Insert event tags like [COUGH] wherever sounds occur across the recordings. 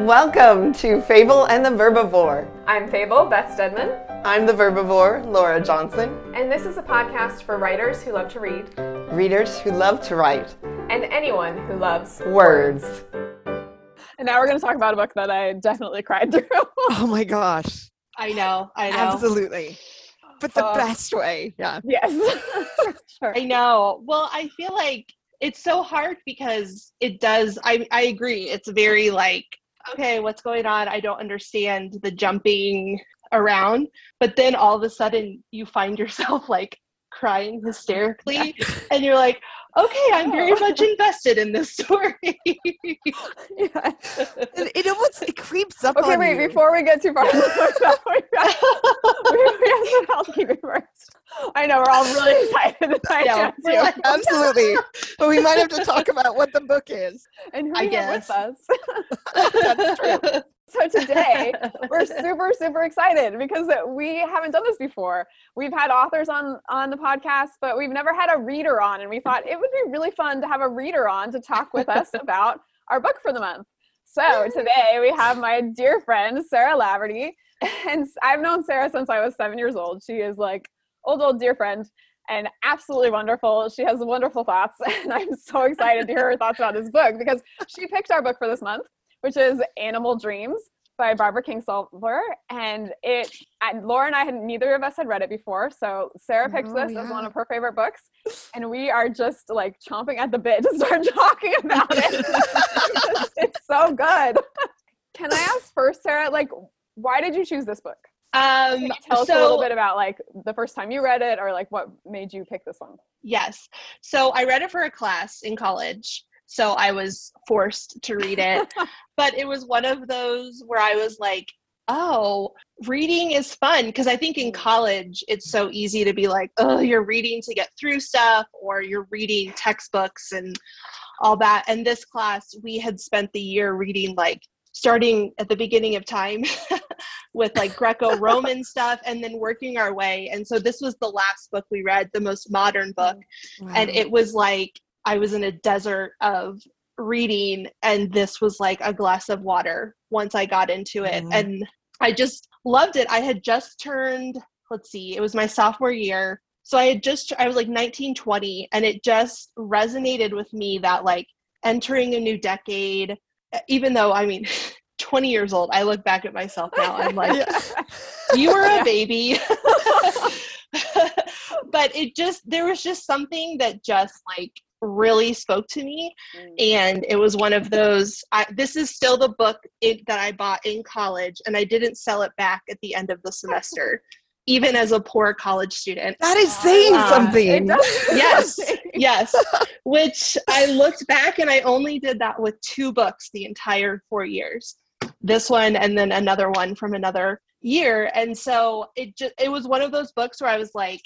Welcome to Fable and the Verbivore. I'm Fable, Beth Stedman. I'm the Verbivore, Laura Johnson. And this is a podcast for writers who love to read, readers who love to write, and anyone who loves words. And now we're going to talk about a book that I definitely cried through. [LAUGHS] oh my gosh. I know, I know. Absolutely. But the uh, best way. Yeah. Yes. [LAUGHS] sure. I know. Well, I feel like it's so hard because it does I I agree. It's very like okay, what's going on? I don't understand the jumping around. But then all of a sudden you find [LAUGHS] yourself like crying hysterically and you're like, okay, I'm oh. very much invested in this story. yeah. [LAUGHS] it, it, almost it creeps up. Okay, wait, you. before we get too far, [LAUGHS] we, have some housekeeping first. I know we're all really [LAUGHS] excited. Yeah, like, [LAUGHS] absolutely. but we might have to talk about what the book is. And who I guess. with us. [LAUGHS] That's true. So today we're super super excited because we haven't done this before. We've had authors on on the podcast, but we've never had a reader on and we thought it would be really fun to have a reader on to talk with us about our book for the month. So today we have my dear friend Sarah Laverty and I've known Sarah since I was 7 years old. She is like old old dear friend and absolutely wonderful. She has wonderful thoughts [LAUGHS] and I'm so excited to hear her thoughts about this book because she picked our book for this month which is Animal Dreams by Barbara Kingsolver. And it, I, Laura and I had neither of us had read it before, so Sarah picked oh, this yeah. as one of her favorite books, and we are just like chomping at the bit [LAUGHS] to start talking about it. [LAUGHS] it's so good. Can I ask first, Sarah, like, why did you choose this book? Um, tell us so, a little bit about like the first time you read it, or like what made you pick this one. Yes, so I read it for a class in college, so I was forced to read it. [LAUGHS] but it was one of those where I was like, oh, reading is fun. Because I think in college, it's so easy to be like, oh, you're reading to get through stuff, or you're reading textbooks and all that. And this class, we had spent the year reading like starting at the beginning of time [LAUGHS] with like Greco-Roman [LAUGHS] stuff and then working our way. And so this was the last book we read, the most modern book. Wow. And it was like I was in a desert of reading, and this was like a glass of water once I got into it. Mm. And I just loved it. I had just turned, let's see, it was my sophomore year. So I had just, I was like 19, 20, and it just resonated with me that like entering a new decade, even though, I mean, [LAUGHS] 20 years old, I look back at myself now, I'm like, yeah. [LAUGHS] you were a baby. [LAUGHS] but it just, there was just something that just like really spoke to me mm. and it was one of those I, this is still the book it, that i bought in college and i didn't sell it back at the end of the semester [LAUGHS] even as a poor college student that is saying uh, something yes yes which i looked back and i only did that with two books the entire four years this one and then another one from another year and so it just it was one of those books where i was like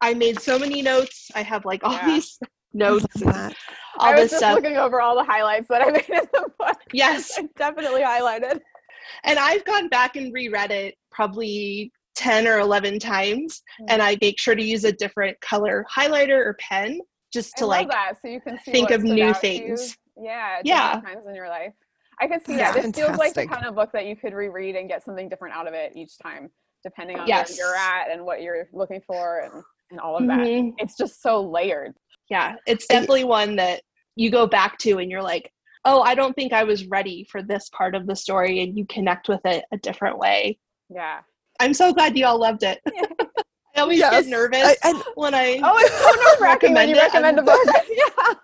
I made so many notes. I have like all yeah. these [LAUGHS] notes and all I was just stuff. looking over all the highlights that I made in the book. [LAUGHS] Yes. definitely highlighted. And I've gone back and reread it probably 10 or 11 times mm-hmm. and I make sure to use a different color highlighter or pen just to like that so you can think of new things. Yeah, yeah. times in your life. I can see That's that. This fantastic. feels like the kind of book that you could reread and get something different out of it each time, depending on yes. where you're at and what you're looking for and, and all of mm-hmm. that. It's just so layered yeah it's definitely one that you go back to and you're like oh i don't think i was ready for this part of the story and you connect with it a different way yeah i'm so glad you all loved it [LAUGHS] I always yes. get nervous I, and, when I oh it's so nerve wracking when you recommend a book. [LAUGHS] [LAUGHS] yeah.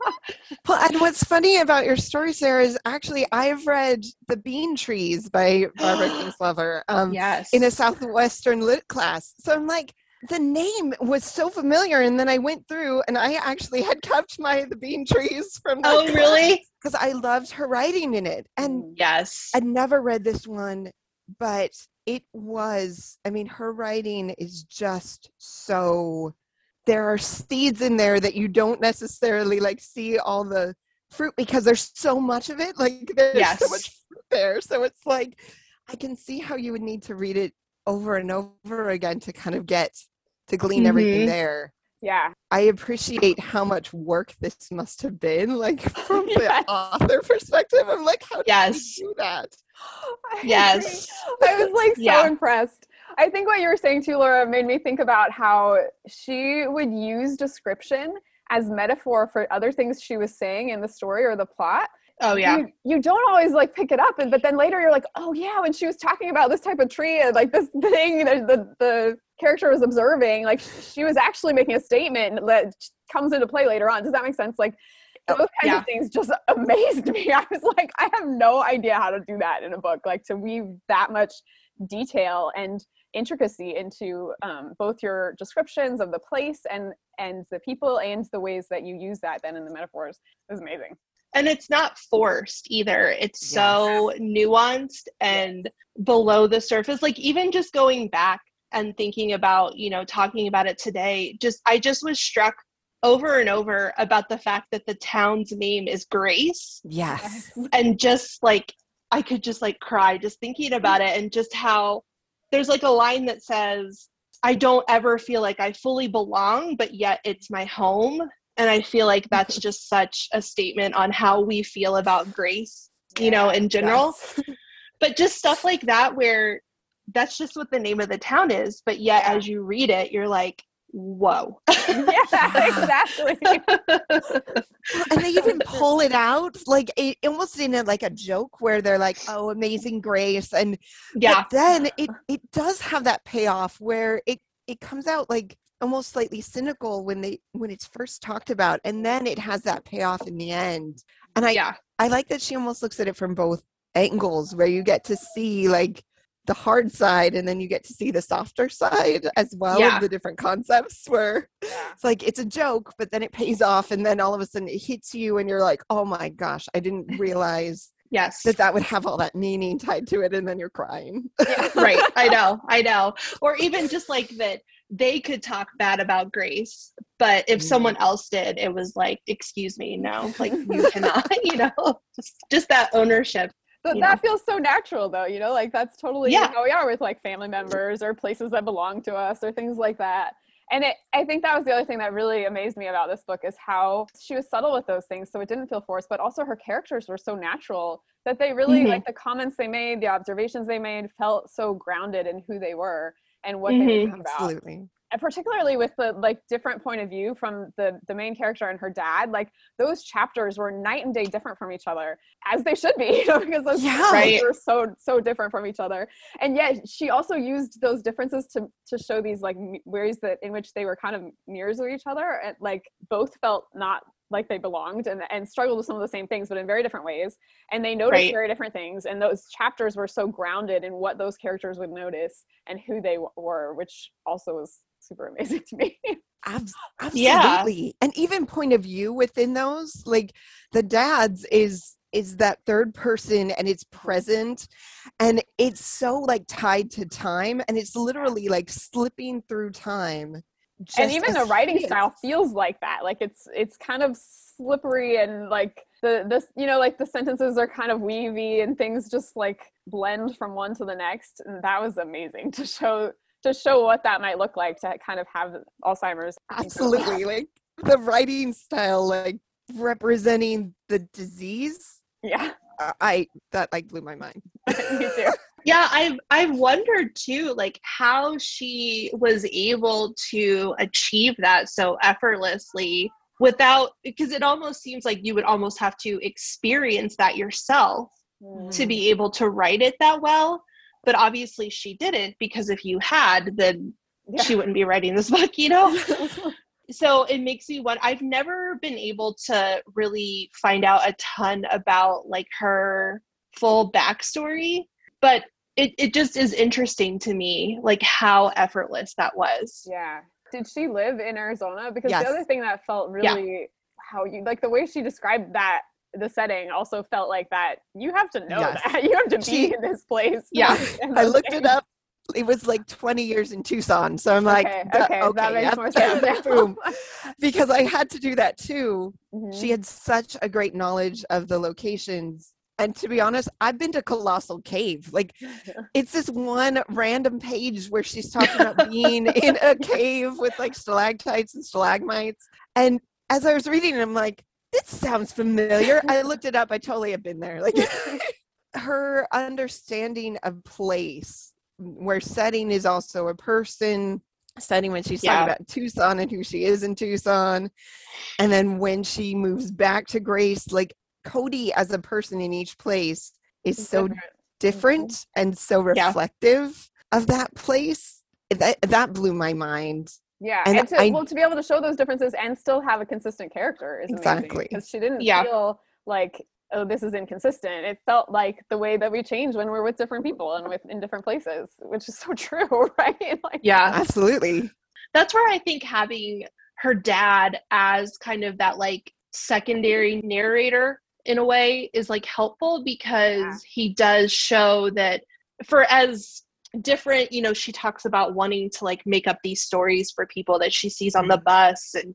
Well, and what's funny about your story, Sarah, is actually I've read The Bean Trees by Barbara [GASPS] Kingsolver um, yes. in a Southwestern lit class. So I'm like, the name was so familiar and then i went through and i actually had kept my the bean trees from oh really because i loved her writing in it and mm, yes i'd never read this one but it was i mean her writing is just so there are seeds in there that you don't necessarily like see all the fruit because there's so much of it like there's yes. so much fruit there so it's like i can see how you would need to read it over and over again to kind of get to glean mm-hmm. everything there. Yeah. I appreciate how much work this must have been, like [LAUGHS] from Yes. the author perspective. I'm like, how did Yes. you do that? I agree. Yes. I was like so Yeah. impressed. I think what you were saying too, Laura, made me think about how she would use description as metaphor for other things she was saying in the story or the plot. Oh yeah. You, you don't always like pick it up, and but then later you're like, oh yeah, when she was talking about this type of tree and like this [LAUGHS] thing that the the character was observing, like she was actually making a statement that comes into play later on. Does that make sense? Like those kinds Yeah. of things just [LAUGHS] amazed me. I was like, I have no idea how to do that in a book, like to weave that much detail and intricacy into um, both your descriptions of the place and and the people and the ways that you use that then in the metaphors. Was amazing. And it's not forced either. It's so nuanced and below the surface. Like even just going back and thinking about you know talking about it today just i just was struck over and over about the fact that the town's name is grace. Yes. [LAUGHS] and just like i could just like cry just thinking about it and just how there's like a line that says i don't ever feel like i fully belong but yet it's my home and i feel like that's [LAUGHS] just such a statement on how we feel about grace you know in general Yes. but just stuff like that where that's just what the name of the town is but yet Yeah. as you read it you're like whoa yeah, [LAUGHS] exactly. [LAUGHS] and they even pull it out like it almost in a like a joke where they're like oh amazing grace and yeah but then it it does have that payoff where it it comes out like almost slightly cynical when they when it's first talked about and then it has that payoff in the end. And i yeah. I like that she almost looks at it from both angles where you get to see like the hard side and then you get to see the softer side as well Yeah. of the different concepts where it's like it's a joke but then it pays off and then all of a sudden it hits you and you're like oh my gosh i didn't realize yes. that that would have all that meaning tied to it and then you're crying. Right. I [LAUGHS] know. I know. Or even just like that they could talk bad about grace but if Mm. someone else did it was like excuse me no like [LAUGHS] you cannot [LAUGHS] you know just just that ownership But that know. feels so natural though, you know, like that's totally Yeah. how we are with like family members or places that belong to us or things like that. And it, I think that was the other thing that really amazed me about this book is how she was subtle with those things. So it didn't feel forced, but also her characters were so natural that they really, Mhm. like the comments they made, the observations they made felt so grounded in who they were and what they Mhm. were about absolutely and particularly with the like different point of view from the the main character and her dad like those chapters were night and day different from each other as they should be [LAUGHS] you know because those Yeah. chapters Right. were so so different from each other and yet she also used those differences to to show these like ways that in which they were kind of mirrors of each other and like both felt not like they belonged and, and struggled with some of the same things but in very different ways and they noticed Right. very different things and those chapters were so grounded in what those characters would notice and who they w- were which also was super amazing to me Abs- [LAUGHS] Yeah. absolutely and even point of view within those like the dad's is is that third person and it's present and it's so like tied to time and it's literally like slipping through time and even the writing style feels like that. Like it's it's kind of slippery and like the this you know like the sentences are kind of weavy and things just like blend from one to the next. And that was amazing to show to show what that might look like to kind of have alzheimer's. Absolutely. [LAUGHS] Like the writing style like representing the disease. Yeah. Uh, i that like blew my mind. [LAUGHS] Me too [LAUGHS] yeah i've i've wondered too like how she was able to achieve that so effortlessly without because it almost seems like you would almost have to experience that yourself to be hmm. able to write it that well. But obviously she didn't because if you had then Yeah. she wouldn't be writing this book you know? [LAUGHS] So it makes me want i've never been able to really find out a ton about like her full backstory but it, it just is interesting to me like how effortless that was Yeah. Did she live in Arizona? Because Yes. the other thing that felt Yeah. really how you like the way she described that the setting also felt like that you have to know Yes. that [LAUGHS] you have to be in this place. Yeah. [LAUGHS] I those looked it up it was like 20 years in tucson so i'm like okay, duh, okay, that makes yep, more [LAUGHS] sense. Boom because i had to do that too Mhm. she had such a great knowledge of the locations And to be honest, I've been to Colossal Cave. Like, [LAUGHS] it's this one random page where she's [LAUGHS] talking about being in a cave with like stalactites and stalagmites. And as I was reading, I'm like, this sounds familiar. I [LAUGHS] looked it up. I totally have been there. Like, her understanding of place, where setting is also a person, setting when she's Yeah. talking about Tucson and who she is in Tucson. And then when she moves back to Grace, like Codi as a person in each place is so Different. Mm-hmm. different and so Yeah. reflective of that place. That that blew my mind. Yeah, And and, to, I- well, to be able to show those differences and still have a consistent character is Exactly. because she didn't Yeah. feel like oh this is inconsistent. It felt like the way that we change when we're with different people and with in different places, which is so [LAUGHS] true, right? [LAUGHS] Like, Yeah. Absolutely. That's where I think having her dad as kind of that like secondary narrator in a way is like helpful because Yeah. he does show that for as different you know she talks about wanting to like make up these stories for people that she sees on the bus and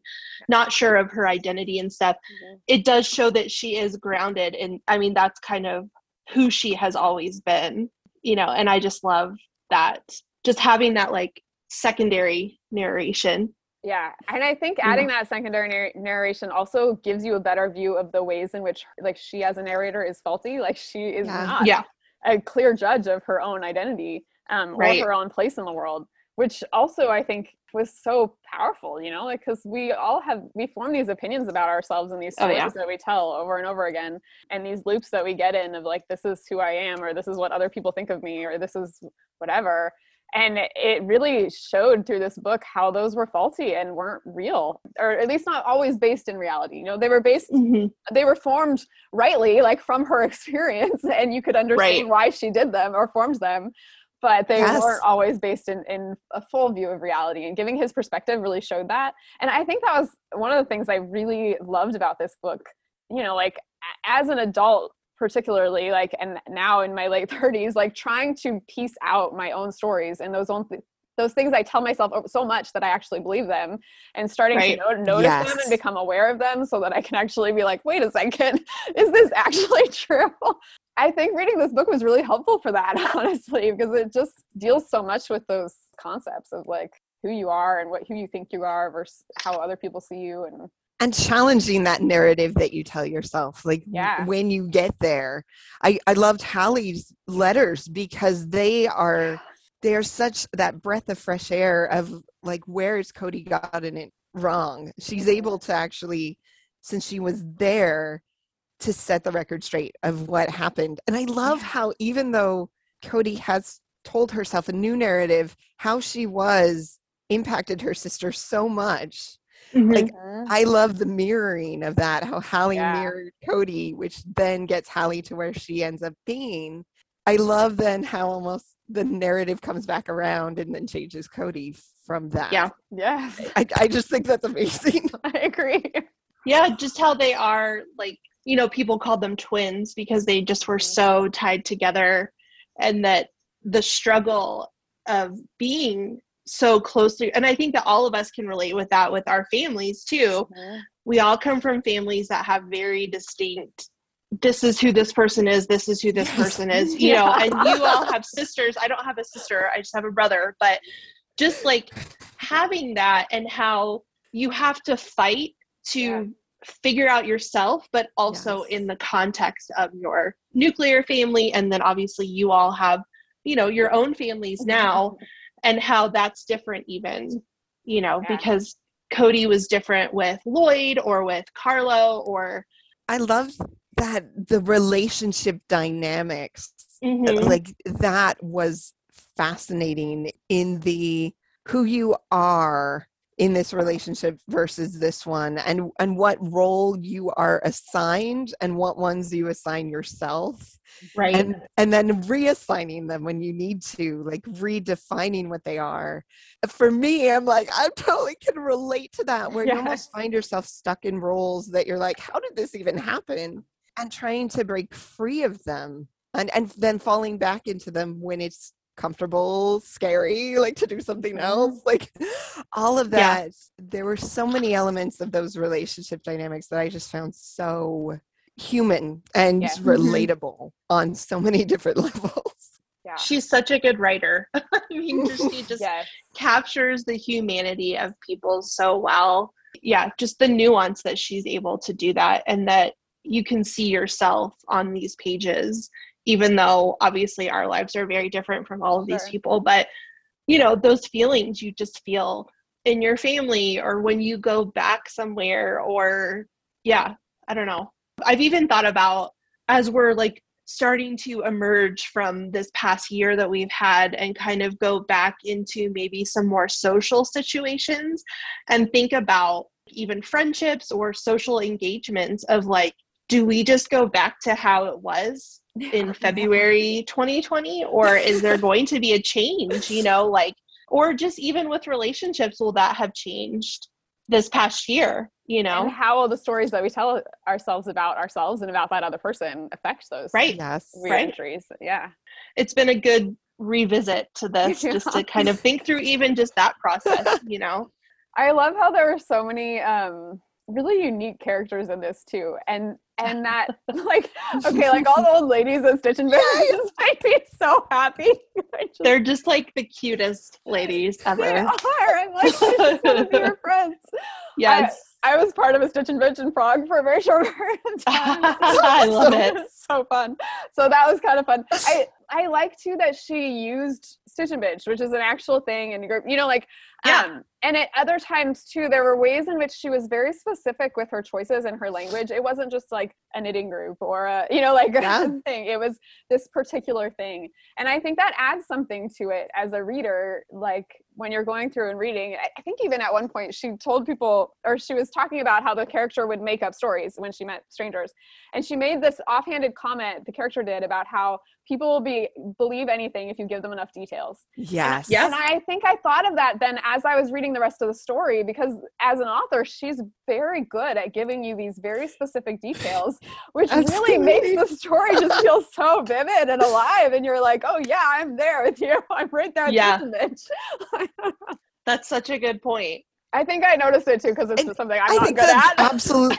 not sure of her identity and stuff Mhm. it does show that she is grounded and i mean that's kind of who she has always been you know and i just love that just having that like secondary narration Yeah, and I think adding that secondary narr- narration also gives you a better view of the ways in which, like, she as a narrator is faulty. Like, she is Yeah. not yeah a clear judge of her own identity um, Right. or her own place in the world, which also I think was so powerful. You know, like because we all have we form these opinions about ourselves and these Oh, stories yeah. that we tell over and over again, and these loops that we get in of like, this is who I am, or this is what other people think of me, or this is whatever and it really showed through this book how those were faulty and weren't real or at least not always based in reality you know they were based Mhm. they were formed rightly like from her [LAUGHS] experience and you could understand Right. why she did them or formed them but they Yes. weren't always based in, in a full view of reality and giving his perspective really showed that and i think that was one of the things i really loved about this book you know like as an adult particularly like and now in my late 30s [LAUGHS] like trying to piece out my own stories and those own th- those things I tell myself so much that I actually believe them and starting Right. to no- notice them and become aware of them so that I can actually be like, wait a second, [LAUGHS] is this actually [LAUGHS] true? I think reading this book was really helpful for that, honestly, because it just deals so much with those concepts of like who you are and what who you think you are versus how other people see you and and challenging that narrative that you tell yourself like Yeah. when you get there. I i loved hallie's letters because they are they are such that breath of fresh air of like where is codi gotten it wrong? She's mm-hmm. able to actually since she was there to set the record straight of what happened. And i love how even though codi has told herself a new narrative how she was impacted her sister so much Mhm. Like, I love the mirroring of that, how Hallie Yeah. mirrored Codi, which then gets Hallie to where she ends up being. I love then how almost the narrative comes back around and then changes Codi from that. Yeah. yes, I, I just think that's amazing. [LAUGHS] I agree. yeah just how they are like you know people called them twins because they just were so tied together and that the struggle of being so closely and i think that all of us can relate with that with our families too. Mm-hmm. We all come from families that have very distinct this is who this person is this is who this person is [LAUGHS] you know and you all have sisters. I don't have a sister i just have a brother but just like having that and how you have to fight to Yeah. figure out yourself but also Yes. in the context of your nuclear family and then obviously you all have you know your own families now and how that's different even you know Yeah. because codi was different with loyd or with carlo or I love that the relationship dynamics Mhm. like that was fascinating in the who you are in this relationship versus this one and and what role you are assigned and what ones you assign yourself right. and and then reassigning them when you need to like redefining what they are. For me i'm like i totally can relate to that where you almost find yourself stuck in roles that you're like how did this even happen? and trying to break free of them and and then falling back into them when it's comfortable scary like to do something Mhm. else like all of Yeah. that there were so many elements of those relationship dynamics that i just found so human and Yeah. Mhm. relatable on so many different [LAUGHS] levels. Yeah. She's such a good writer. [LAUGHS] I mean, just, she just yes. captures the humanity of people so well. Yeah, just the nuance that she's able to do that and that you can see yourself on these pages, even though obviously our lives are very different from all of these Sure. people. But, you know, those feelings you just feel in your family or when you go back somewhere, or yeah, I don't know. I've even thought about as we're like starting to emerge from this past year that we've had and kind of go back into maybe some more social situations and think about even friendships or social engagements of like do we just go back to how it was in [LAUGHS] February 2020 or is there [LAUGHS] going to be a change you know like or just even with relationships will that have changed this past year you know And how will the stories that we tell ourselves about ourselves and about that other person affect those Right. Yes. weird Right. Yeah. it's been a good revisit to this [LAUGHS] just to kind of think through even just that process you know I love how there are so many um really unique characters in this too. And and that [LAUGHS] like okay, like all the old ladies at Stitch and Bear just make me so happy. [LAUGHS] Just, they're just like the cutest ladies they ever are. I'm like, I just want to be your friends. yes I was part of a Stitch and Bitch and Frog for a very short [LAUGHS] period of time. I love So it. was so fun. So that was kind of fun. I I like too that she used Stitch and Bitch, which is an actual thing in group. You know, like Yeah. um, and at other times too, there were ways in which she was very specific with her choices and her language. It wasn't just like a knitting group or a you know like [LAUGHS] Yeah. a [LAUGHS] thing. It was this particular thing, and I think that adds something to it as a reader. Like when you're going through and reading, I think even at one point she told people, or she was talking about how the character would make up stories when she met strangers, and she made this offhanded comment. The character did about how people will be believe anything if you give them enough details. Yes. Yeah. And I think I thought of that then as I was reading the rest of the story because as an author, she's very good at giving you these very specific details, [LAUGHS] which really makes the story just [LAUGHS] feel so vivid and alive. And you're like, oh yeah, I'm there with you. [LAUGHS] I'm right there. Yeah. that's such a good point I think I noticed it too because it's something I'm I not good at. absolutely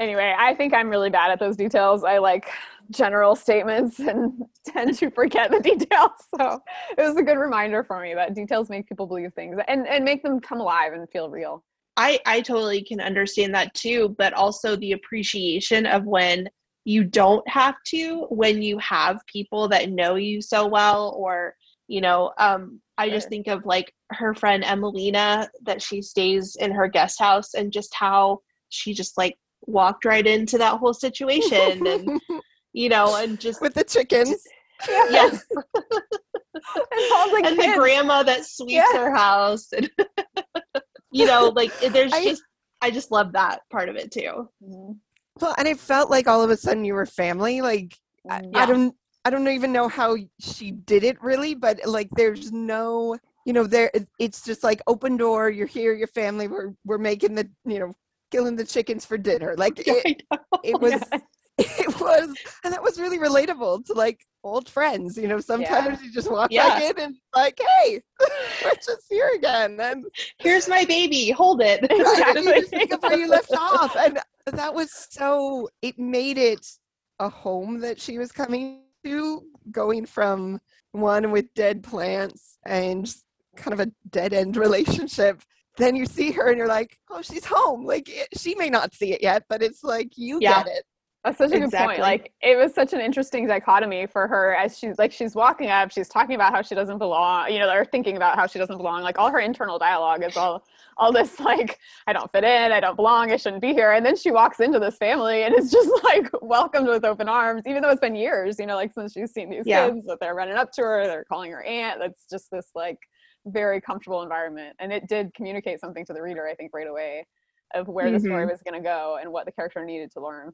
anyway, I think I'm really bad at those details. I like general statements and [LAUGHS] tend to forget the details. So [LAUGHS] [LAUGHS] it was a good reminder for me that details make people believe things and, and make them come alive and feel real. I I totally can understand that too, but also the appreciation of when you don't have to, when you have people that know you so well, or you know, um, I just think of like her friend Emelina that she stays in her guest house, and just how she just like walked right into that whole situation, and you know, and just with the chickens. [LAUGHS] yes, And all the and the grandma that sweeps Yes. her house, and [LAUGHS] you know, like there's I- just I just love that part of it too. Mhm. Well, and it felt like all of a sudden you were family. Like I, Mhm. I don't I don't even know how she did it really, but like there's no you know there it's just like open door. You're here, your family. We're we're making the you know killing the chickens for dinner. Like [LAUGHS] it, I it was Yes. [LAUGHS] it was and that was really relatable to like old friends you know sometimes you just walk back in and like hey [LAUGHS] we're just here again and Here's my baby. Hold it. [LAUGHS] right, and you just Exactly. pick up where you left off and that was so it made it a home that she was coming to going from one with dead plants and kind of a dead end relationship then you see her and you're like oh she's home like it, she may not see it yet but it's like you Yeah. get it That's such a good point. Like it was such an interesting dichotomy for her as she's like she's walking up, she's talking about how she doesn't belong, you know, or thinking about how she doesn't belong. Like all her internal dialogue is all all this [LAUGHS] like I don't fit in, I don't belong, I shouldn't be here. And then she walks into this family and is just [LAUGHS] like welcomed with open arms, even though it's been years, you know, like since she's seen these Yeah. kids that they're running up to her, they're calling her aunt. That's just this like very comfortable environment. And it did communicate something to the reader, I think, right away of where the story mm-hmm. was going to go and what the character needed to learn.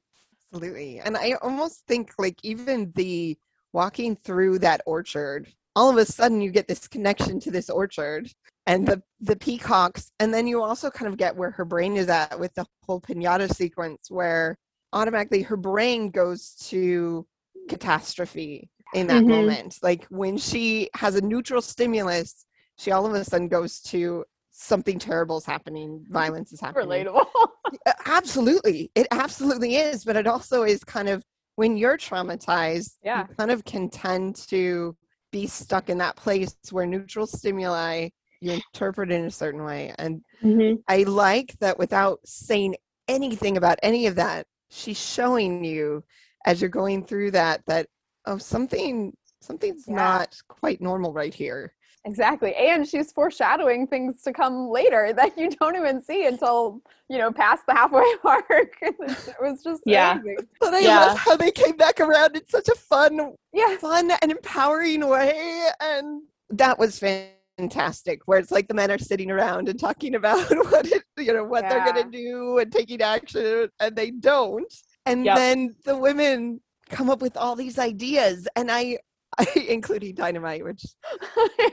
Absolutely. And I almost think like even the walking through that orchard, all of a sudden you get this connection to this orchard and the the peacocks and then you also kind of get where her brain is at with the whole pinata sequence where automatically her brain goes to catastrophe in that Mhm. moment. Like when she has a neutral stimulus, she all of a sudden goes to something terrible is happening, violence is happening. Relatable. [LAUGHS] Absolutely. It absolutely is. But it also is kind of when you're traumatized, Yeah. you kind of can tend to be stuck in that place where neutral stimuli you interpret in a certain way. And Mhm. I like that without saying anything about any of that, she's showing you as you're going through that that oh something something's Yeah. not quite normal right here. Exactly. And she's foreshadowing things to come later [LAUGHS] that you don't even see until, you know, past the halfway [LAUGHS] mark. it was just Yeah. amazing. But I Yeah. love how they came back around in such a fun, Yes. fun and empowering way. And that was fantastic. Where it's like the men are sitting around and talking about [LAUGHS] what it, you know what they're gonna do and taking action and they don't. And Yep. then the women come up with all these ideas and I I, [LAUGHS] including dynamite, which [LAUGHS]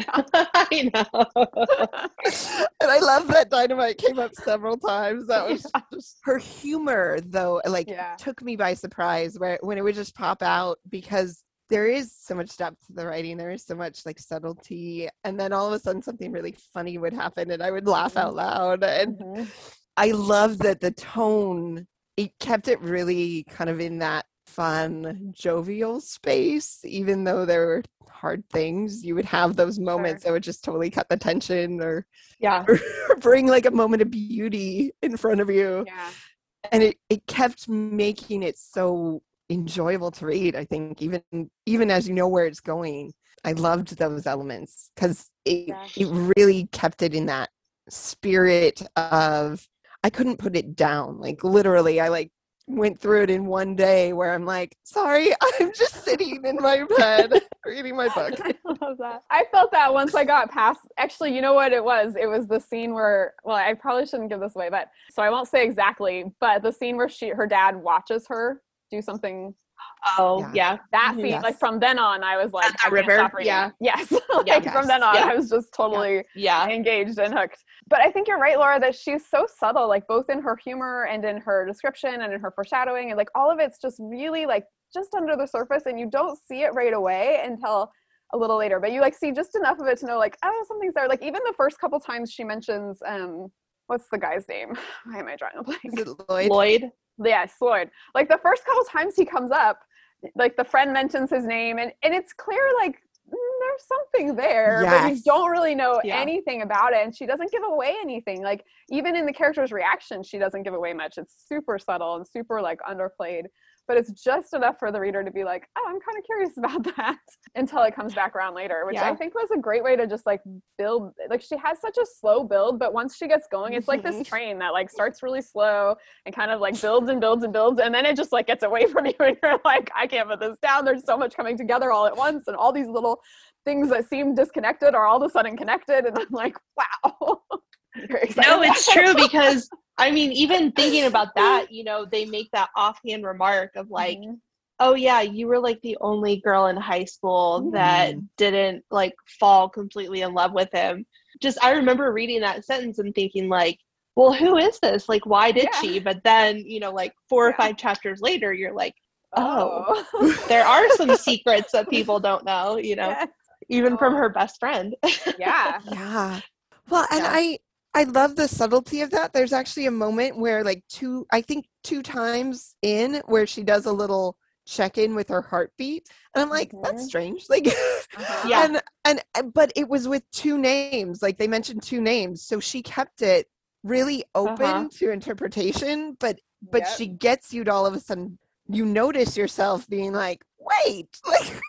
I know. [LAUGHS] and I love that dynamite came up several times. That was just her humor, though, like Yeah. took me by surprise. Where when it would just pop out because there is so much depth to the writing, there is so much like subtlety, and then all of a sudden something really funny would happen, and I would laugh out loud. And Mhm. I love that the tone it kept it really kind of in that fun, jovial space, even though there were hard things. You would have those moments that would just totally cut the tension or, Yeah. [LAUGHS] or bring like a moment of beauty in front of you. Yeah. And it, it kept making it so enjoyable to read, I think, even even as you know where it's going. I loved those elements because it, Yeah. it really kept it in that spirit of I couldn't put it down. Like literally, I like went through it in one day where I'm like, sorry, [LAUGHS] I'm just sitting in my bed [LAUGHS] reading my book. I love that. I felt that once I got past. Actually, you know what it was? It was the scene where. Well, I probably shouldn't give this away, but so I won't say exactly. But the scene where she, her dad, watches her do something. Oh, Yeah. yeah. That Mhm. scene, Yes. like from then on, I was like, At the I can't river, stop yeah. Yes. [LAUGHS] like Yeah. from then on, Yeah. I was just totally Yeah. engaged and hooked. But I think you're right, Laura, that she's so subtle, like both in her humor and in her description and in her foreshadowing, and like all of it's just really like just under the surface, and you don't see it right away until a little later. But you like see just enough of it to know, like, oh, something's there. Like even the first couple times she mentions, um, what's the guy's name? [LAUGHS] Why am I drawing a blank Is blank? it Loyd? Loyd. Yes, Loyd. Like the first couple times he comes up, like the friend mentions his name, and and it's clear like there's something there, but you don't really know Yeah. anything about it, and she doesn't give away anything. Like even in the character's reaction, she doesn't give away much. It's super subtle and super like underplayed, but it's just enough for the reader to be like, oh, I'm kind of curious [LAUGHS] about that until it comes back around later, which I think was a great way to just like build. Like she has such a slow build, but once she gets going, it's like this Mhm. train that like starts really slow and kind of like builds and builds and builds and then it just like gets away [LAUGHS] from you and you're like i can't put this down there's so much coming together all at once and all these little things that seem disconnected are all of a sudden connected and i'm like wow [LAUGHS] No, it's true because I mean, even thinking about [LAUGHS] that, you know, they make that offhand remark of like, Mhm. oh yeah, you were like the only girl in high school that Mhm. didn't like fall completely in love with him. Just I remember reading that sentence and thinking like, well, who is this? Like, why did Yeah. she? But then, you know, like four or five chapters later, you're like, oh, oh there are some [LAUGHS] secrets that people don't know, you know, Yes. even from Oh. her best friend. yeah Yeah. Well, and Yeah. I I love the subtlety of that. There's actually a moment where like two I think two times in where she does a little check in with her heartbeat. And I'm like, that's Mhm. strange. Like Uh-huh. [LAUGHS] Yeah. and, and but it was with two names. Like they mentioned two names. So she kept it really open Uh-huh. to interpretation, but but Yep. she gets you to all of a sudden you notice yourself being like, wait, [LAUGHS] like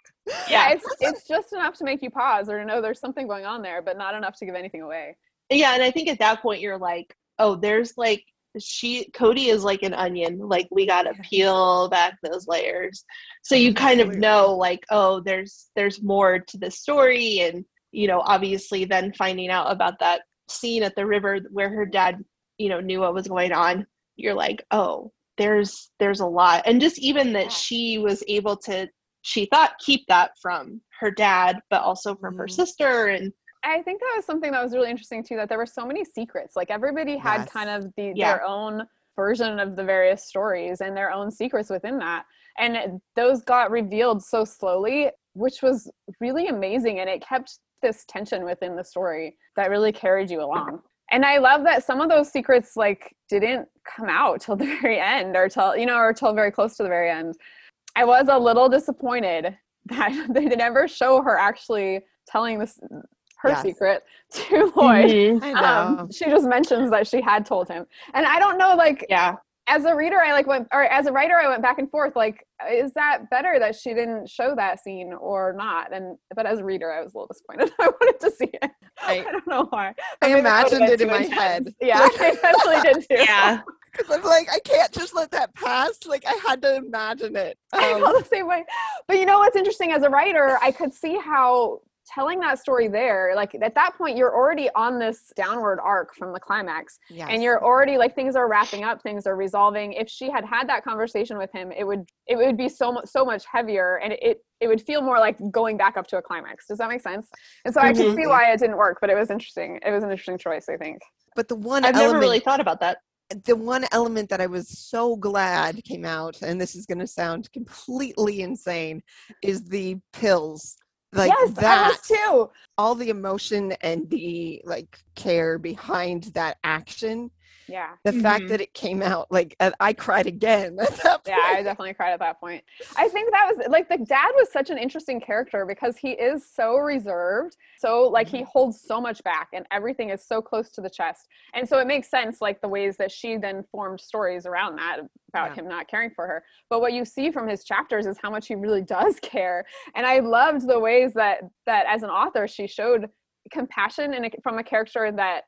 yeah Yeah. [LAUGHS] it's, it's just enough to make you pause or to know there's something going on there but not enough to give anything away Yeah, and I think at that point you're like, oh, there's like she Codi is like an onion. Like we gotta peel back those layers. So you kind of know like, oh, there's there's more to the story and you know, obviously then finding out about that scene at the river where her dad, you know, knew what was going on, you're like, oh, there's there's a lot. And just even that she was able to she thought keep that from her dad, but also from her Mhm. sister and I think that was something that was really interesting too. That there were so many secrets. Like everybody had Yes. kind of the Yeah. their own version of the various stories and their own secrets within that, and those got revealed so slowly, which was really amazing. And it kept this tension within the story that really carried you along. and I love that some of those secrets like didn't come out till [LAUGHS] the very end or till you know or till very close to the very end. I was a little disappointed [LAUGHS] that they never show her actually telling this her Yes. secret [LAUGHS] to Loyd. Mhm. I know. Um, she just mentions that she had told him, and I don't know, like Yeah. as a reader, I like went, or as a writer, I went back and forth. Like, is that better that she didn't show that scene or not? And but as a reader, I was a little disappointed. [LAUGHS] I wanted to see it. I, I- don't know why. I But maybe that would've imagined it in my intense. head. [LAUGHS] Yeah, I definitely did too. Yeah. Because I'm like, I can't just let that pass. Like, I had to imagine it. I Um, felt the same way. But you know what's interesting? As a writer, I could see how telling that story there, like at that point, you're already on this downward arc from the climax. yes. and you're already like things are wrapping up things are resolving if she had had that conversation with him it would it would be so much so much heavier and it it would feel more like going back up to a climax does that make sense and so i can see mm-hmm. why it didn't work but it was interesting it was an interesting choice i think but the one I've element, never really thought about that. the one element that I was so glad came out, and this is going to sound completely insane, is the pills. Like yes i that, was too all the emotion and the like care behind that action. Yeah. The fact Mhm. that it came out, like I cried again [LAUGHS] at that yeah i definitely cried at that point. I think that was like the dad was such an interesting character because he is so reserved so like he holds so much back and everything is so close to the chest. And so it makes sense like the ways that she then formed stories around that about Yeah. him not caring for her. But what you see from his chapters is how much he really [LAUGHS] does care. And i loved the ways that that as an author she showed compassion and from a character that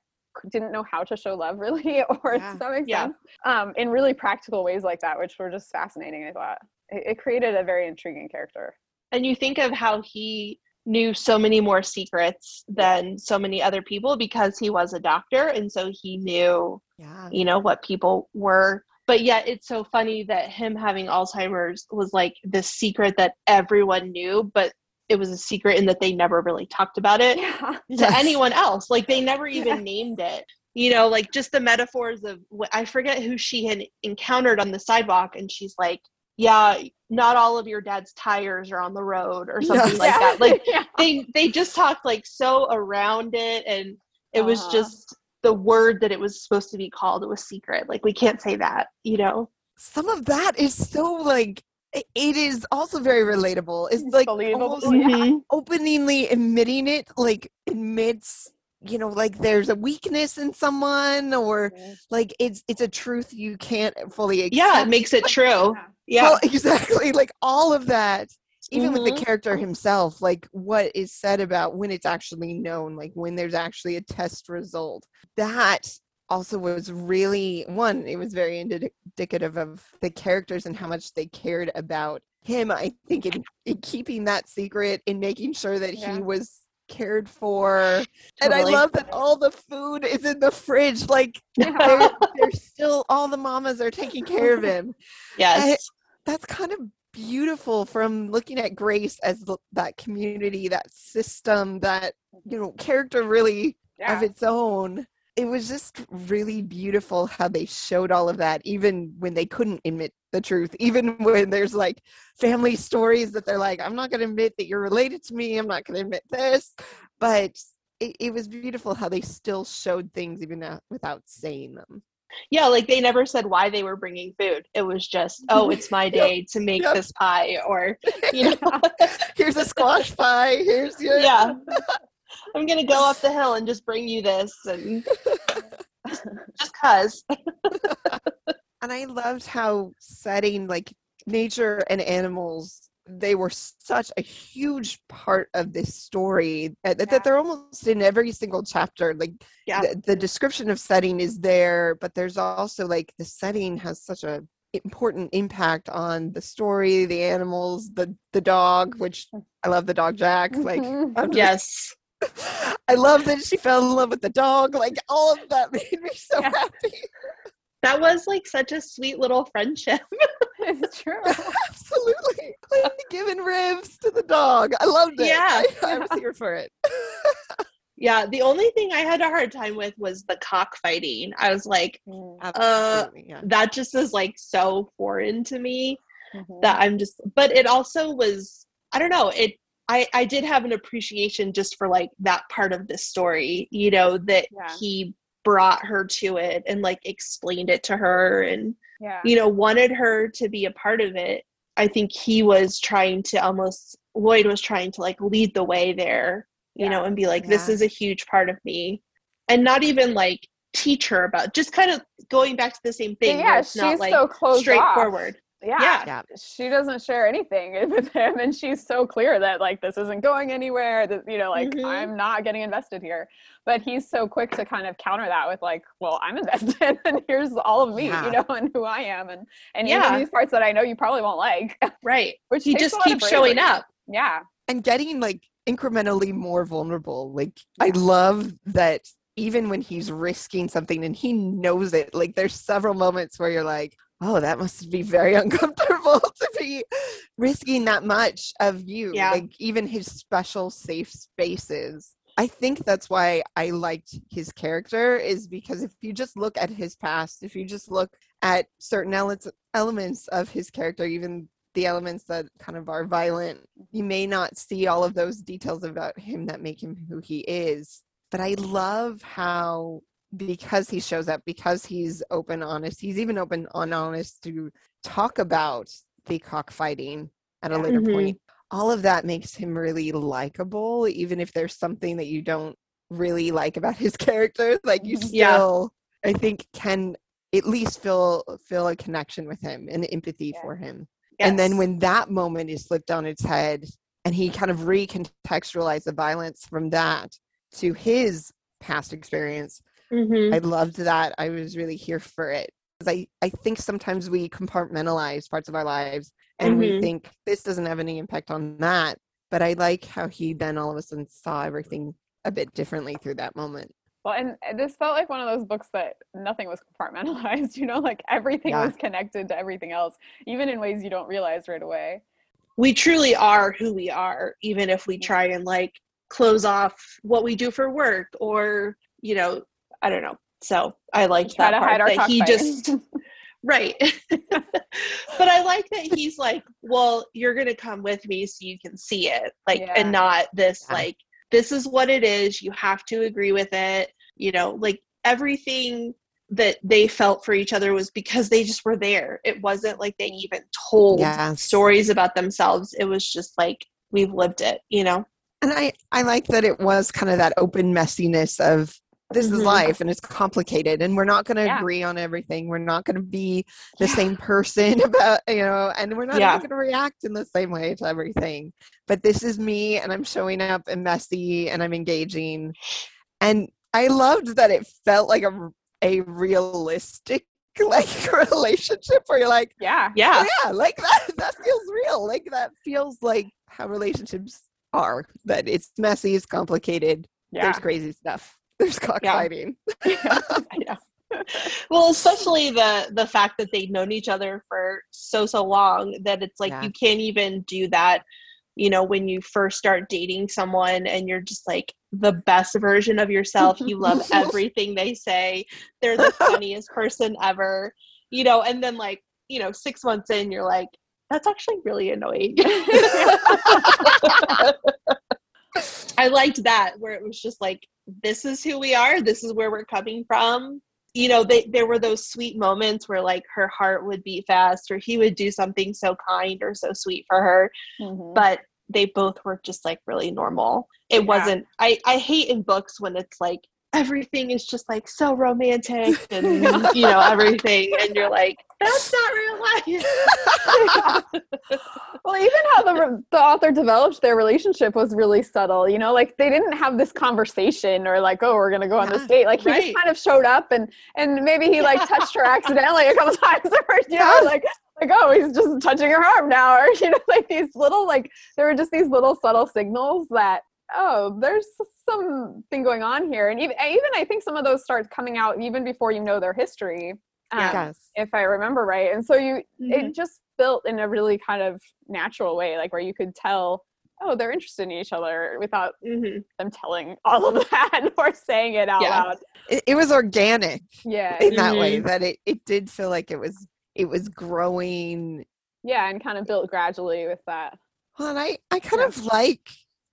didn't know how to show love [LAUGHS] really or Yeah. does that make Yeah. sense um, in really practical ways like that which were just fascinating i thought it, it created a very intriguing character And you think of how he knew so many more secrets than so many other people because he was a doctor and so he knew Yeah. you know what people were but yet it's so funny that him having alzheimer's was like the secret that everyone knew but it was a secret in that they never really talked about it yeah to Yes. anyone else like they never even Yes. named it you know like just the metaphors of wh- i forget who she had encountered on the sidewalk and she's like yeah not all of your dad's tires are on the road or something Yes. like yeah. that [LAUGHS] like yeah. they they just talked like so around it and it was Uh-huh. just the word that it was supposed to be called it was secret like we can't say that you know Some of that is so like i- it is also very relatable. It's like Believable, almost yeah. Mhm. openly admitting it, like admits, you know, like there's a weakness in someone or like it's it's a truth you can't fully accept. yeah it makes it true yeah Well, [LAUGHS] exactly. Like all of that, even with Mhm. the character himself, like what is said about when it's actually known, like when there's actually a test result. That also was really one, it was very indicative of the characters and how much they cared about him. I think in, in keeping that secret, in making sure that Yeah. he was cared for. And I love that all the food is in the fridge. Like they're, [LAUGHS] they're still, all the mamas are taking care of him yes that's kind of beautiful from looking at grace as that community that system that you know character really yeah. of its own it was just really beautiful how they showed all of that even when they couldn't admit the truth even when there's like family stories that they're like i'm not going to admit that you're related to me i'm not going to admit this but it, it was beautiful how they still showed things even without saying them Yeah, like they never said why they were bringing food. It was just, oh, [LAUGHS] it's my day to make Yep. this pie, or you [LAUGHS] know, here's a squash pie here's your yeah. [LAUGHS] I'm gonna go up the hill and just bring you this, and [LAUGHS] just cause. and I loved how setting like nature and animals they were such a huge part of this story uh, that, Yeah. that they're almost in every single chapter like Yeah. the, the description of setting is there but there's also like the setting has such a important impact on the story the animals the the dog which [LAUGHS] i love the dog jack like Mhm. I'm just- Yes. I love that she fell in love with the dog like all of that made me so Yeah. happy That was like such a sweet little friendship. [LAUGHS] it's true [LAUGHS] Absolutely. Like giving ribs to the dog. I loved it. Yeah. [LAUGHS] I, I was here for it. Yeah, the only thing I had a hard time with was the cockfighting. I was like, Mm, Absolutely. yeah. that just is like so foreign to me mhm. that I'm just but it also was I don't know, it I I did have an appreciation just for like that part of the story, you know, that Yeah. he brought her to it and like explained it to her and Yeah. you know wanted her to be a part of it i think he was trying to almost loyd was trying to like lead the way there you Yeah. know and be like this Yeah. is a huge part of me and not even like teach her about just kind of going back to the same thing yeah, it's she's not like so closed straightforward Off. Yeah. Yeah. Yeah. She doesn't share anything [LAUGHS] with him, and she's so clear that like this isn't going anywhere. That you know, like Mhm. I'm not getting invested here. But he's so quick to kind of counter that with like, well, I'm [LAUGHS] invested, and here's all of me, Yeah. you know, [LAUGHS] and who I am, and and Yeah. these parts that I know you probably won't like. right Which he just a lot of keeps showing up Yeah. and getting like incrementally more vulnerable. Like I love that even when he's risking something and he knows it, like there's several moments where you're like, oh, that must be very [LAUGHS] uncomfortable [LAUGHS] to be risking that much of you. Yeah. Like even his special safe spaces. I think that's why I liked his character is because if you just look at his past, if you just look at certain ele- elements of his character, even the elements that kind of are violent, you may not see all of those details about him that make him who he is. But I love how because he shows up, because he's open, honest, he's even open and honest to talk about the cockfighting at a Yeah. later Mhm. point. All of that makes him really likable, even if there's something that you don't really like about his [LAUGHS] character. Like you Mhm. Yeah. still, I think, can at least feel feel a connection with him and empathy Yeah. for him. And then when that moment is flipped on its head and he kind of recontextualized the violence from that to his past experience, Mhm. I loved that. I was really here for it. 'Cause I, I think sometimes we compartmentalize parts of our lives and we Mhm. think this doesn't have any impact on that. But I like how he then all of a sudden saw everything a bit differently through that moment. Well, and and this felt like one of those books that nothing was compartmentalized, [LAUGHS] you know, like everything Yeah. was connected to everything else, even in ways you don't realize right away. we truly are who we are even if we try and like close off what we do for work or you know i don't know so i liked that to part hide our that he cockfighting. just [LAUGHS] right [LAUGHS] but i like that he's like well you're gonna come with me so you can see it like Yeah. and not this Yeah. like this is what it is you have to agree with it you know like everything that they felt for each other was because they just were there it wasn't like they even told Yes. stories about themselves it was just like we've lived it you know And I, I like that it was kind of that open messiness of this is Mhm. life and it's complicated and we're not going to Yeah. agree on everything. We're not going to be the same person [LAUGHS] about, you know, and we're not Yeah. going to react in the same way to everything. But this is me and I'm showing up and messy and I'm engaging. And I loved that it felt like a, a realistic [LAUGHS] like relationship where you're like, yeah. yeah oh yeah, like that that feels real. Like that feels like how relationships are. That it's messy, it's complicated. Yeah. There's crazy stuff. [LAUGHS] There's cockfighting. yeah. [LAUGHS] well especially the the fact that they've known each other for so so long that it's like Yeah. you can't even do that you know when you first start dating someone and you're just like the best version of yourself you love [LAUGHS] everything they say they're the funniest person ever you know and then like you know 6 months in you're like that's actually really annoying I liked that where it was just like, this is who we are. This is where we're coming from. You know, they, there were those sweet moments where like her heart would beat fast or he would do something so kind or so sweet for her. Mhm. But they both were just like really normal. It Yeah. wasn't, I, I hate in books when it's like everything is just like so romantic [LAUGHS] and, you know, everything. And you're like, that's not real life. [LAUGHS] well, even how the the author developed their relationship was really subtle. You know, like they didn't have this conversation or like, oh, we're gonna go on this date. Like he right. just kind of showed up and and maybe he like touched her [LAUGHS] accidentally a couple times or you know, Yeah. like like oh, he's just touching her arm now, or you know, like these little like there were just these little subtle signals that oh, there's something going on here, and even even I think some of those start coming out even before you know their history. Um, yes. if I remember right. And so you Mhm. it just built in a really kind of natural way, like where you could tell, oh, they're interested in each other without Mhm. them telling all of that [LAUGHS] or saying it out Yeah. loud. It, it was organic Yeah. in that way Mm-hmm. that it, it did feel like it was it was growing Yeah, and kind of built gradually with that. Well, and I, I kind Yeah. of like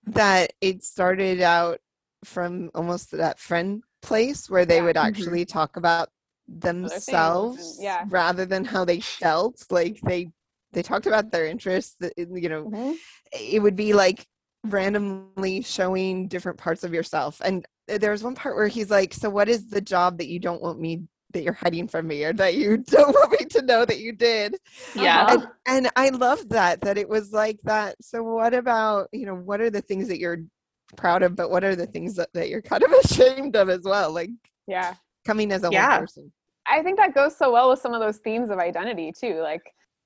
that it started out from almost that friend place where they Yeah. would Mhm. actually talk about themselves yeah. rather than how they felt like they they talked about their interests you know Mhm. it would be like randomly showing different parts of yourself and there was one part where he's like so what is the job that you don't want me that you're hiding from me or that you [LAUGHS] don't want me to know that you did Yeah. Uh-huh. and and i loved that that it was like that so what about you know what are the things that you're proud of but what are the things that, that you're kind of [LAUGHS] ashamed of as well like Yeah. coming as a Yeah. whole person I think that goes so well with some of those themes of identity too. Like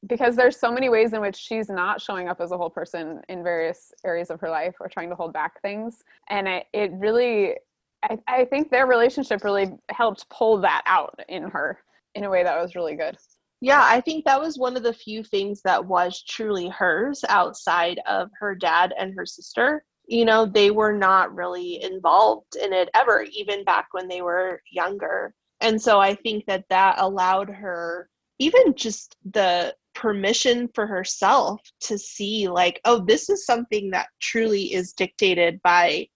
because there's so many ways in which she's not showing up as a whole person in various areas of her life or trying to hold back things. And it, it really I, I think their relationship really helped pull that out in her in a way that was really good. Yeah, I think that was one of the few things that was truly hers outside of her dad and her sister. You know, they were not really involved in it ever, even back when they were younger. And so I think that that allowed her even just the permission for herself to see, like, oh, this is something that truly is dictated by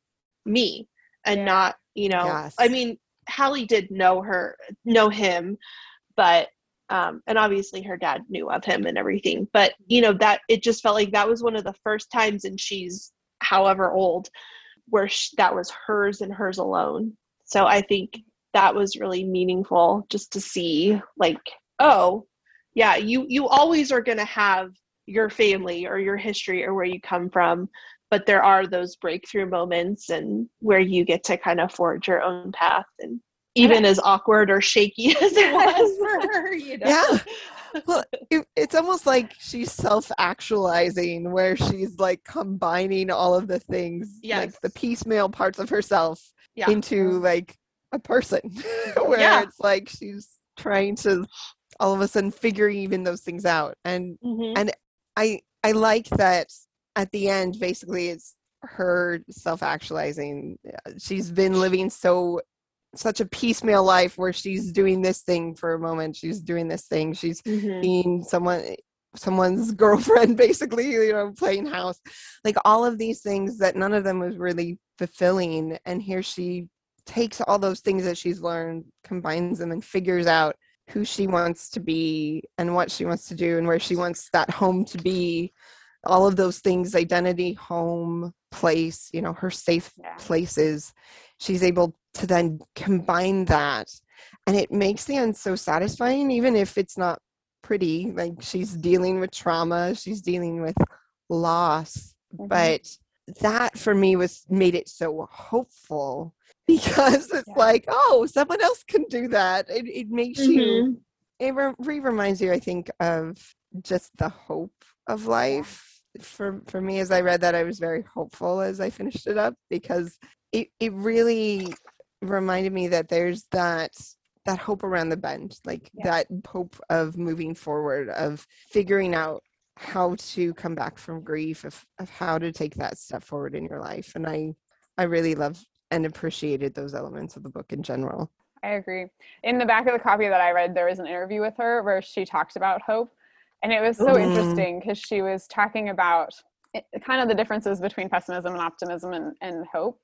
me and not, you know, Yes. I mean, Hallie did know her, know him, but um, and obviously her dad knew of him and everything but you know that it just felt like that was one of the first times and she's however old where sh- that was hers and hers alone. So i think that was really meaningful just to see like oh yeah you you always are going to have your family or your history or where you come from but there are those breakthrough moments and where you get to kind of forge your own path and even as awkward or shaky [LAUGHS] as it [LAUGHS] was for her you know Yeah. [LAUGHS] well it, it's almost like she's self-actualizing where she's like combining all of the things like the piecemeal parts of herself Yeah. into like a person where Yeah. it's like she's trying to all of a sudden figure even those things out and Mhm. i i like that at the end basically it's her self-actualizing Uh, she's been living so such a piecemeal life where she's doing this thing for a moment she's doing this thing she's Mhm. being someone someone's [LAUGHS] girlfriend basically you know playing house like all of these things that none of them was really fulfilling and here she takes all those things that she's learned combines them and figures out who she wants to be and what she wants to do and where she wants that home to be all of those things identity home place you know her safe places she's able to then combine that and it makes the end so satisfying even if it's not pretty like she's dealing with trauma she's dealing with loss Mhm. but that for me was made it so hopeful [LAUGHS] because it's Yeah. like oh someone else can do that it, it makes you Mhm. it re- reminds you i think of just the hope of life for for me as i read that i was very hopeful as i finished it up because it, it really reminded me that there's that that hope around the bend like Yeah. that hope of moving forward of figuring out how to come back from grief of, of how to take that step forward in your life and i i really loved and appreciated those elements of the book in general I agree. In the back of the copy that I read, there was an interview with her where she talked about hope. And it was so Mm. interesting because she was talking about it, kind of the differences between pessimism and optimism and, and hope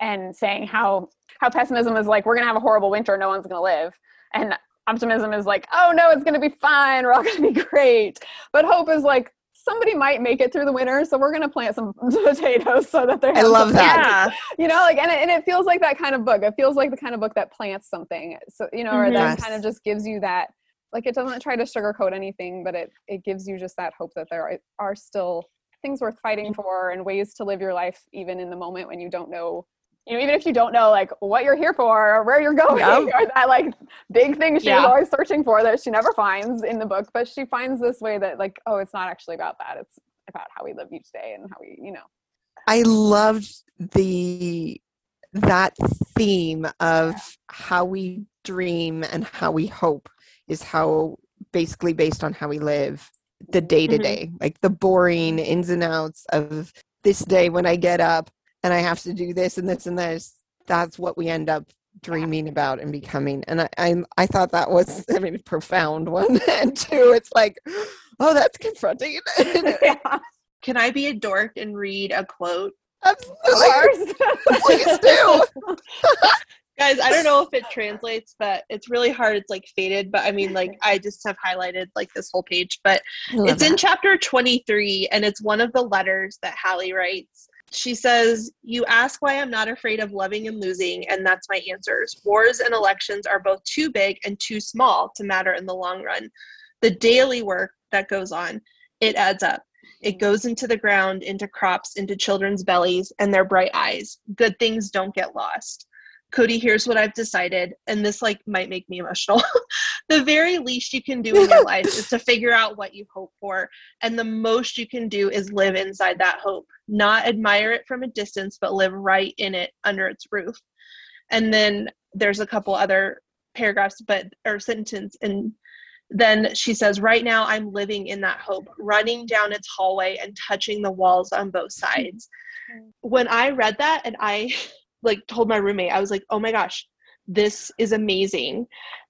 and saying how how pessimism is like we're going to have a horrible winter no one's going to live. And optimism is like oh no it's going to be fine we're all [LAUGHS] going to be great. But hope is like somebody might make it through the winter so we're going to plant some [LAUGHS] potatoes so that they I love that. yeah. [LAUGHS] You know like and it, and it feels like that kind of book. It feels like the kind of book that plants something. So you know or that Yes. kind of just gives you that like it doesn't try to sugarcoat anything but it it gives you just that hope that there are, are still things worth fighting mm. for and ways to live your life even in the moment when you don't know you know even if you don't know like what you're here for or where you're going Yeah. [LAUGHS] or that like big thing she was Yeah. always searching for that she never finds in the book but she finds this way that like oh it's not actually about that. It's about how we live each day and how we you know. I loved the that theme of how we dream and how we hope is how basically based on how we live the day to day like the boring ins and outs of this day when I get up and I have to do this and this and this that's what we end up dreaming about and becoming. And I I, I thought that was I [LAUGHS] mean a profound one. [LAUGHS] And two it's like oh that's confronting. [LAUGHS] Yeah. Can i be a dork and read a quote? Of absolutely course. Please do Guys, I don't know if it [LAUGHS] translates, but it's really hard. It's like faded, but I mean, like, I just have highlighted like this whole page, but it's that. in chapter 23, and it's one of the letters that Hallie writes. She says, You ask why I'm not afraid of loving and losing, and that's my answers. Wars and elections are both too big and too small to matter in the long run. The daily work that goes on, it adds up. It goes into the ground, into crops, into children's bellies, and their bright eyes. Good things don't get lost. Codi, here's what I've decided, and this like might make me emotional. [LAUGHS] the very least you can do in your life is to figure out what you hope for, and the most you can do is live inside that hope, not admire it from a distance, but live right in it under its roof. And then there's a couple other paragraphs, but or sentence, and then she says, Right now, I'm living in that hope, running down its hallway and touching the walls on both sides. Mm. When I read that and I [LAUGHS] like told my roommate, I was like, oh my gosh, this is amazing.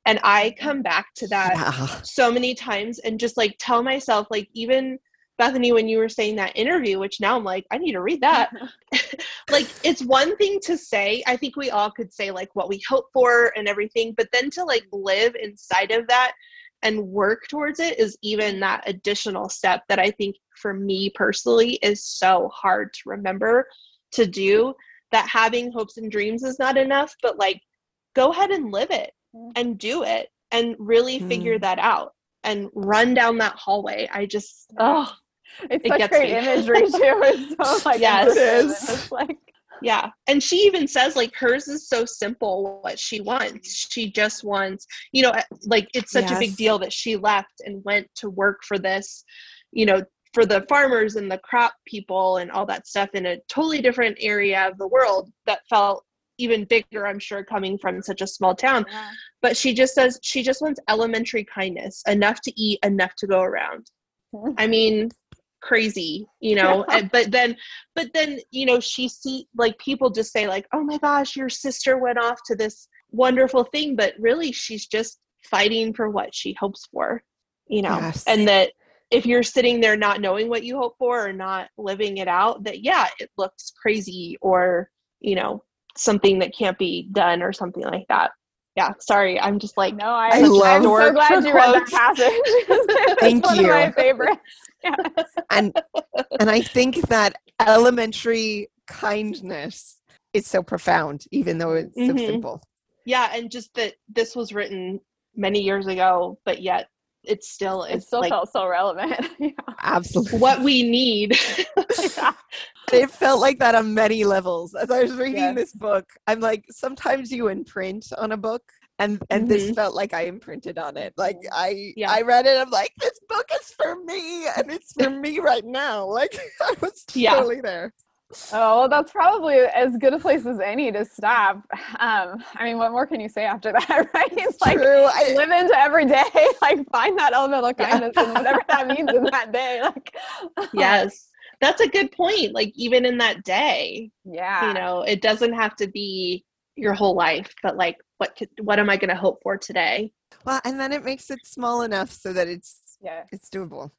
And I come back to that yeah. so many times and just like tell myself, like, even Bethany, when you were saying that interview, which now I'm like, I need to read that. [LAUGHS] [LAUGHS] like, it's one thing to say, I think we all could say like what we hope for and everything, but then to like live inside of that and work towards it is even that additional step that I think for me personally is so hard to remember to do that having hopes and dreams is not enough, but like go ahead and live it mm. and do it and really mm. figure that out and run down that hallway. I just oh it's it such great me. imagery too. [LAUGHS] It's so like yes, it is. It's like yeah. And she even says like hers is so simple what she wants. She just wants, you know, like it's such yes. a big deal that she left and went to work for this, you know, for the farmers and the crop people and all that stuff in a totally different area of the world that felt even bigger i'm sure coming from such a small town yeah. but she just says she just wants elementary kindness enough to eat enough to go around [LAUGHS] i mean crazy you know [LAUGHS] yeah. but then but then you know she see like people just say like oh my gosh your sister went off to this wonderful thing but really she's just fighting for what she hopes for you know yes. and that if you're sitting there not knowing what you hope for or not living it out that yeah it looks crazy or you know something that can't be done or something like that yeah sorry i'm just like no i, I love i'm so glad you quotes. read that passage thank one you of my [LAUGHS] favorites yes. [LAUGHS] and and i think that elementary kindness is so profound even though it's mm-hmm. so simple yeah and just that this was written many years ago but yet it's still it's it still like, felt so relevant. [LAUGHS] yeah. Absolutely, what we need. [LAUGHS] yeah. It felt like that on many levels. As I was reading yes. this book, I'm like, sometimes you imprint on a book, and and mm-hmm. this felt like I imprinted on it. Like. I yeah. I read it. I'm like, this book is for me, and it's for me right now. [LAUGHS] Like I was totally yeah. there. Oh, well, that's probably as good a place as any to stop. Um, I mean, what more can you say after [LAUGHS] that, right? It's like True. I, live into every day, [LAUGHS] like find that element of kindness yeah. and whatever that means in that day. [LAUGHS] Like, yes, that's a good point. Like, even in that day, yeah, you know, it doesn't have to be your whole life, but like, what could, what am I going to hope for today? Well, and then it makes it small enough so that it's yeah, it's doable.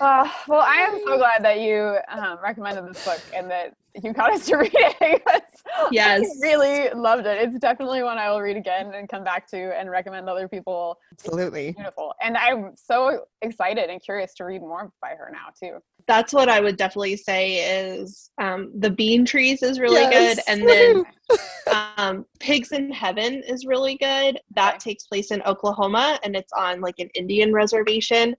Uh, well, I am so glad that you um, recommended this book and that you got us to [LAUGHS] read it. yes, I really loved it. It's definitely one I will read again and come back to and recommend other people. Absolutely, it's beautiful. And I'm so excited and curious to read more by her now too. That's what I would definitely say is um, the Bean Trees is really yes. good, and then [LAUGHS] um, Pigs in Heaven is really good. That okay. takes place in Oklahoma, and it's on like an Indian reservation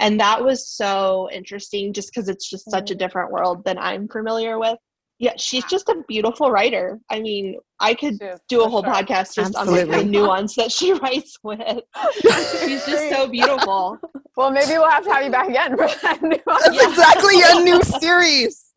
and that was so interesting just because it's just such a mm-hmm. different world than i'm familiar with yeah she's just a beautiful writer i mean i could do a whole sure. podcast just Absolutely. on like the nuance that she [LAUGHS] writes with she's just so beautiful well maybe we'll have to have you back again for that [LAUGHS] nuance. That's exactly a new series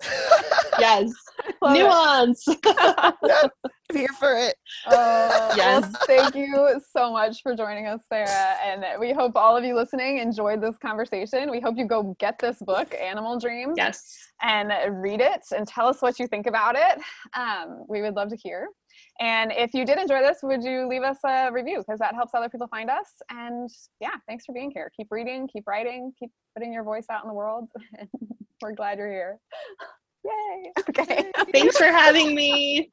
yes [LAUGHS] nuance [LAUGHS] here for it. Uh, [LAUGHS] yes. Well, thank you so much for joining us, Sarah. And we hope all of you listening enjoyed this conversation. We hope you go get this book, Animal Dreams. Yes. And read it and tell us what you think about it. Um, we would love to hear. And if you did enjoy this, would you leave us a review? Because that helps other people find us. And yeah, thanks for being here. Keep reading, keep writing, keep putting your voice out in the world. We're glad you're here. Yay. Okay. Thanks for having me.